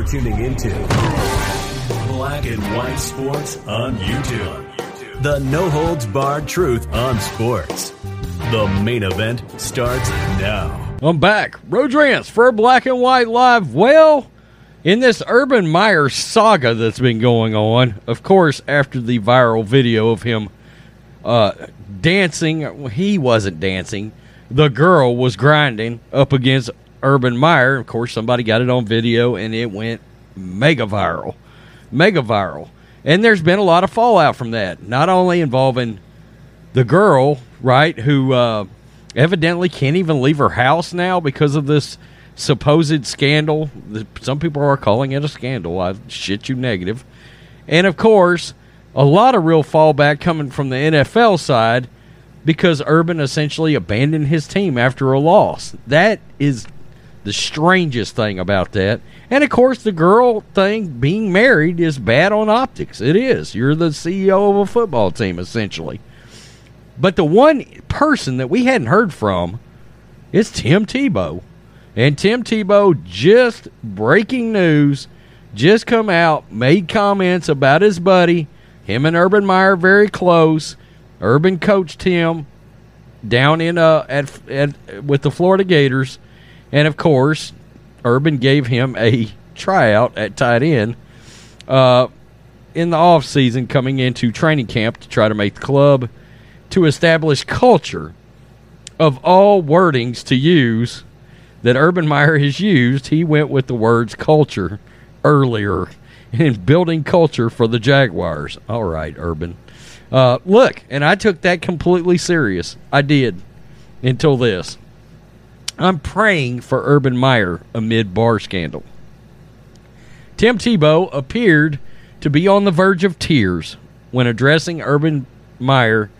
You're tuning into Black and White Sports on YouTube. The no holds barred truth on sports. The main event starts now. I'm back. Rodrance for Black and White Live. Well, in this Urban Meyer saga that's been going on, of course, after the viral video of him uh, dancing, he wasn't dancing. The girl was grinding up against Urban Meyer. Of course, somebody got it on video and it went mega viral. Mega viral. And there's been a lot of fallout from that, not only involving the girl, right, who uh, evidently can't even leave her house now because of this supposed scandal. Some people are calling it a scandal. I shit you negative. And of course, a lot of real fallback coming from the NFL side because Urban essentially abandoned his team after a loss. That is the strangest thing about that. And of course, the girl thing, being married, is bad on optics. It is. You're the CEO of a football team, essentially. But the one person that we hadn't heard from is Tim Tebow. And Tim Tebow just breaking news, just come out, made comments about his buddy. Him and Urban Meyer very close. Urban coached him down in uh at, at with the Florida Gators and of course, Urban gave him a tryout at tight end uh, in the off season, coming into training camp to try to make the club to establish culture of all wordings to use that Urban Meyer has used. He went with the words culture earlier in building culture for the Jaguars. All right, Urban. Uh, look, and I took that completely serious. I did until this. I'm praying for Urban Meyer amid bar scandal. Tim Tebow appeared to be on the verge of tears when addressing Urban Meyer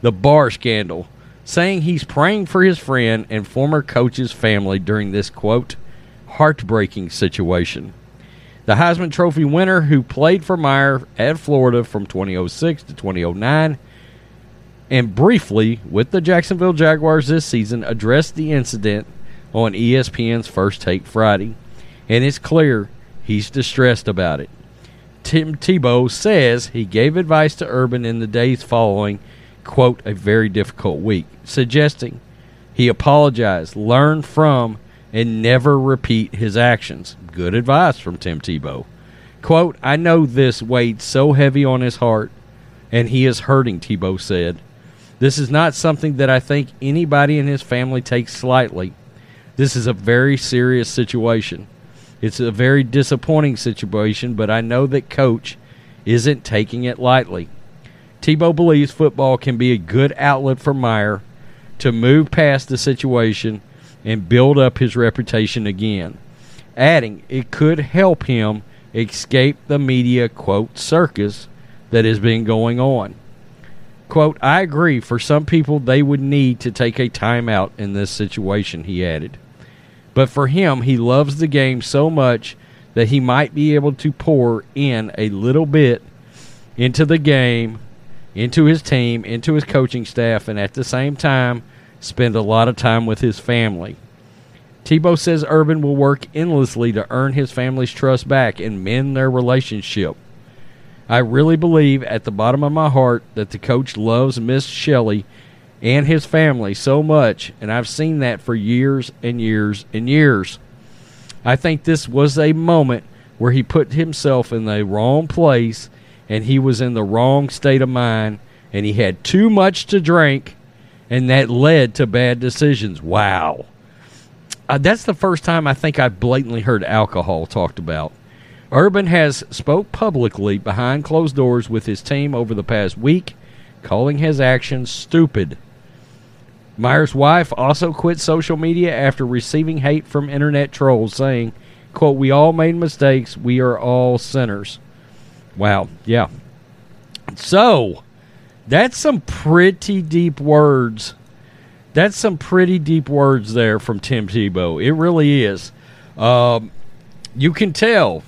the bar scandal, saying he's praying for his friend and former coach's family during this quote heartbreaking situation. The Heisman Trophy winner who played for Meyer at Florida from 2006 to 2009 and briefly with the Jacksonville Jaguars this season addressed the incident on ESPN's First Take Friday, and it's clear he's distressed about it. Tim Tebow says he gave advice to Urban in the days following, quote, a very difficult week, suggesting he apologize, learn from, and never repeat his actions. Good advice from Tim Tebow. Quote, I know this weighed so heavy on his heart, and he is hurting, Tebow said. This is not something that I think anybody in his family takes slightly. This is a very serious situation. It's a very disappointing situation, but I know that coach isn't taking it lightly. Tebow believes football can be a good outlet for Meyer to move past the situation and build up his reputation again. Adding, it could help him escape the media, quote, circus that has been going on. Quote, I agree. For some people, they would need to take a timeout in this situation, he added. But for him, he loves the game so much that he might be able to pour in a little bit into the game, into his team, into his coaching staff, and at the same time, spend a lot of time with his family. Tebow says Urban will work endlessly to earn his family's trust back and mend their relationship. I really believe at the bottom of my heart that the coach loves Miss Shelley and his family so much, and I've seen that for years and years and years. I think this was a moment where he put himself in the wrong place and he was in the wrong state of mind and he had too much to drink and that led to bad decisions. Wow. Uh, that's the first time I think I've blatantly heard alcohol talked about. Urban has spoke publicly behind closed doors with his team over the past week, calling his actions stupid. Meyer's wife also quit social media after receiving hate from internet trolls saying, quote, we all made mistakes, we are all sinners. Wow, yeah. So, that's some pretty deep words. That's some pretty deep words there from Tim Tebow. It really is. Um, you can tell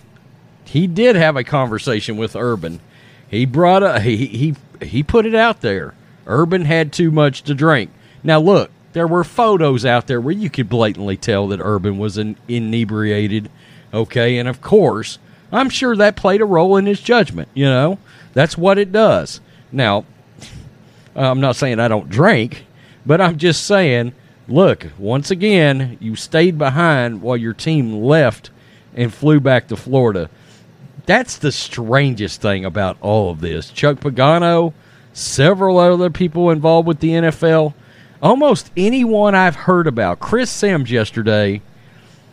he did have a conversation with Urban. He brought a he he he put it out there. Urban had too much to drink. Now look, there were photos out there where you could blatantly tell that Urban was an inebriated Okay, and of course, I'm sure that played a role in his judgment. You know, that's what it does. Now, I'm not saying I don't drink, but I'm just saying, look, once again, you stayed behind while your team left and flew back to Florida. That's the strangest thing about all of this. Chuck Pagano, several other people involved with the NFL, almost anyone I've heard about. Chris Simms yesterday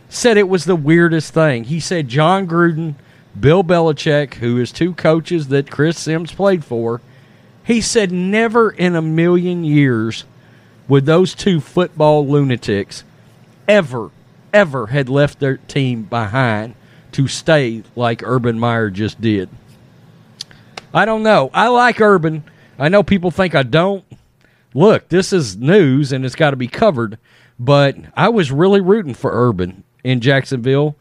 said it was the weirdest thing. He said Jon Gruden, Bill Belichick, who is two coaches that Chris Simms played for, he said never in a million years would those two football lunatics ever, ever had left their team behind to stay like Urban Meyer just did. I don't know. I like Urban. I know people think I don't. Look, this is news and it's got to be covered, but I was really rooting for Urban in Jacksonville.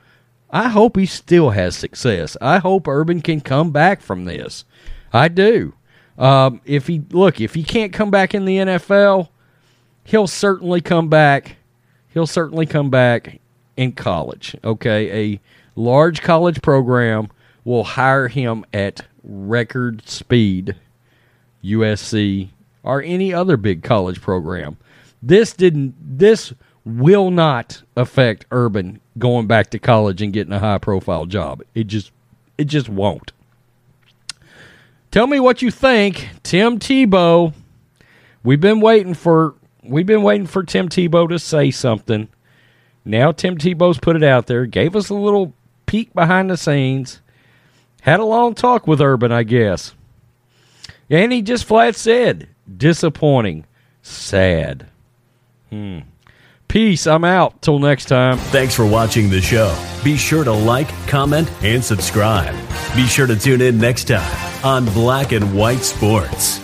I hope he still has success. I hope Urban can come back from this. I do. Um, if he look, if he can't come back in the NFL, he'll certainly come back. He'll certainly come back in college. Okay, a large college program will hire him at record speed. USC or any other big college program. This didn't. This will not affect Urban going back to college and getting a high profile job. It just it just won't. Tell me what you think, Tim Tebow. We've been waiting for we've been waiting for Tim Tebow to say something. Now Tim Tebow's put it out there, gave us a little peek behind the scenes, had a long talk with Urban, I guess. And he just flat said, disappointing, sad. Hmm. Peace. I'm out. Till next time. Thanks for watching the show. Be sure to like, comment, and subscribe. Be sure to tune in next time on Black and White Sports.